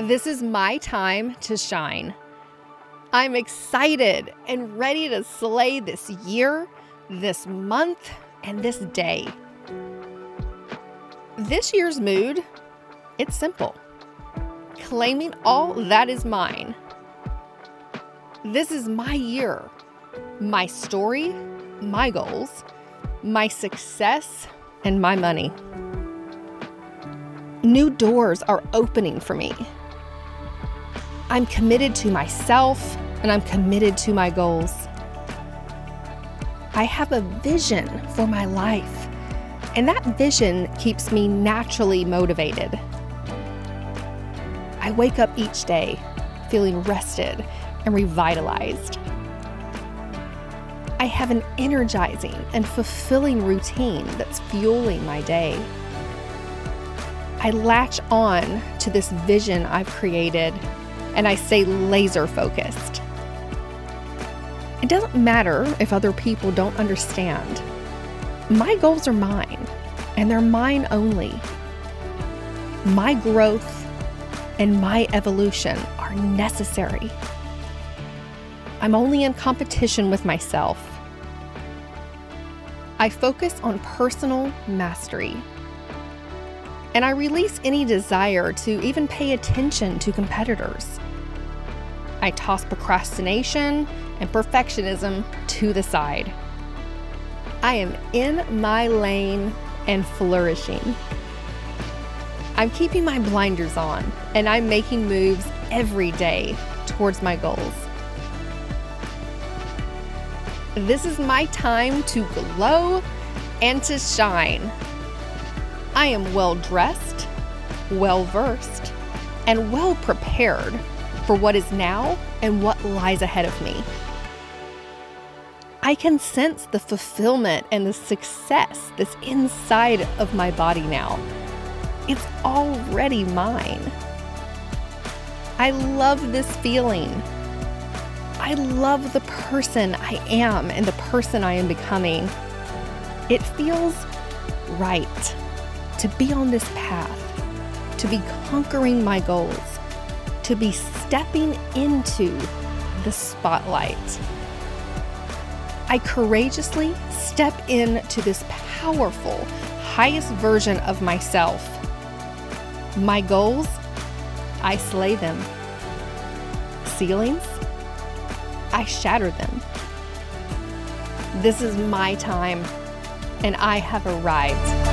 This is my time to shine. I'm excited and ready to slay this year, this month, and this day. This year's mood, it's simple. Claiming all that is mine. This is my year, my story, my goals, my success, and my money. New doors are opening for me. I'm committed to myself and I'm committed to my goals. I have a vision for my life, and that vision keeps me naturally motivated. I wake up each day feeling rested and revitalized. I have an energizing and fulfilling routine that's fueling my day. I latch on to this vision I've created and I stay laser focused. It doesn't matter if other people don't understand. My goals are mine, and they're mine only. My growth and my evolution are necessary. I'm only in competition with myself. I focus on personal mastery. And I release any desire to even pay attention to competitors. I toss procrastination and perfectionism to the side. I am in my lane and flourishing. I'm keeping my blinders on and I'm making moves every day towards my goals. This is my time to glow and to shine. I am well dressed, well versed, and well prepared for what is now and what lies ahead of me. I can sense the fulfillment and the success that's inside of my body now. It's already mine. I love this feeling. I love the person I am and the person I am becoming. It feels right to be on this path, to be conquering my goals, to be stepping into the spotlight. I courageously step into this powerful, highest version of myself. My goals, I slay them. Ceilings, I shatter them. This is my time, and I have arrived.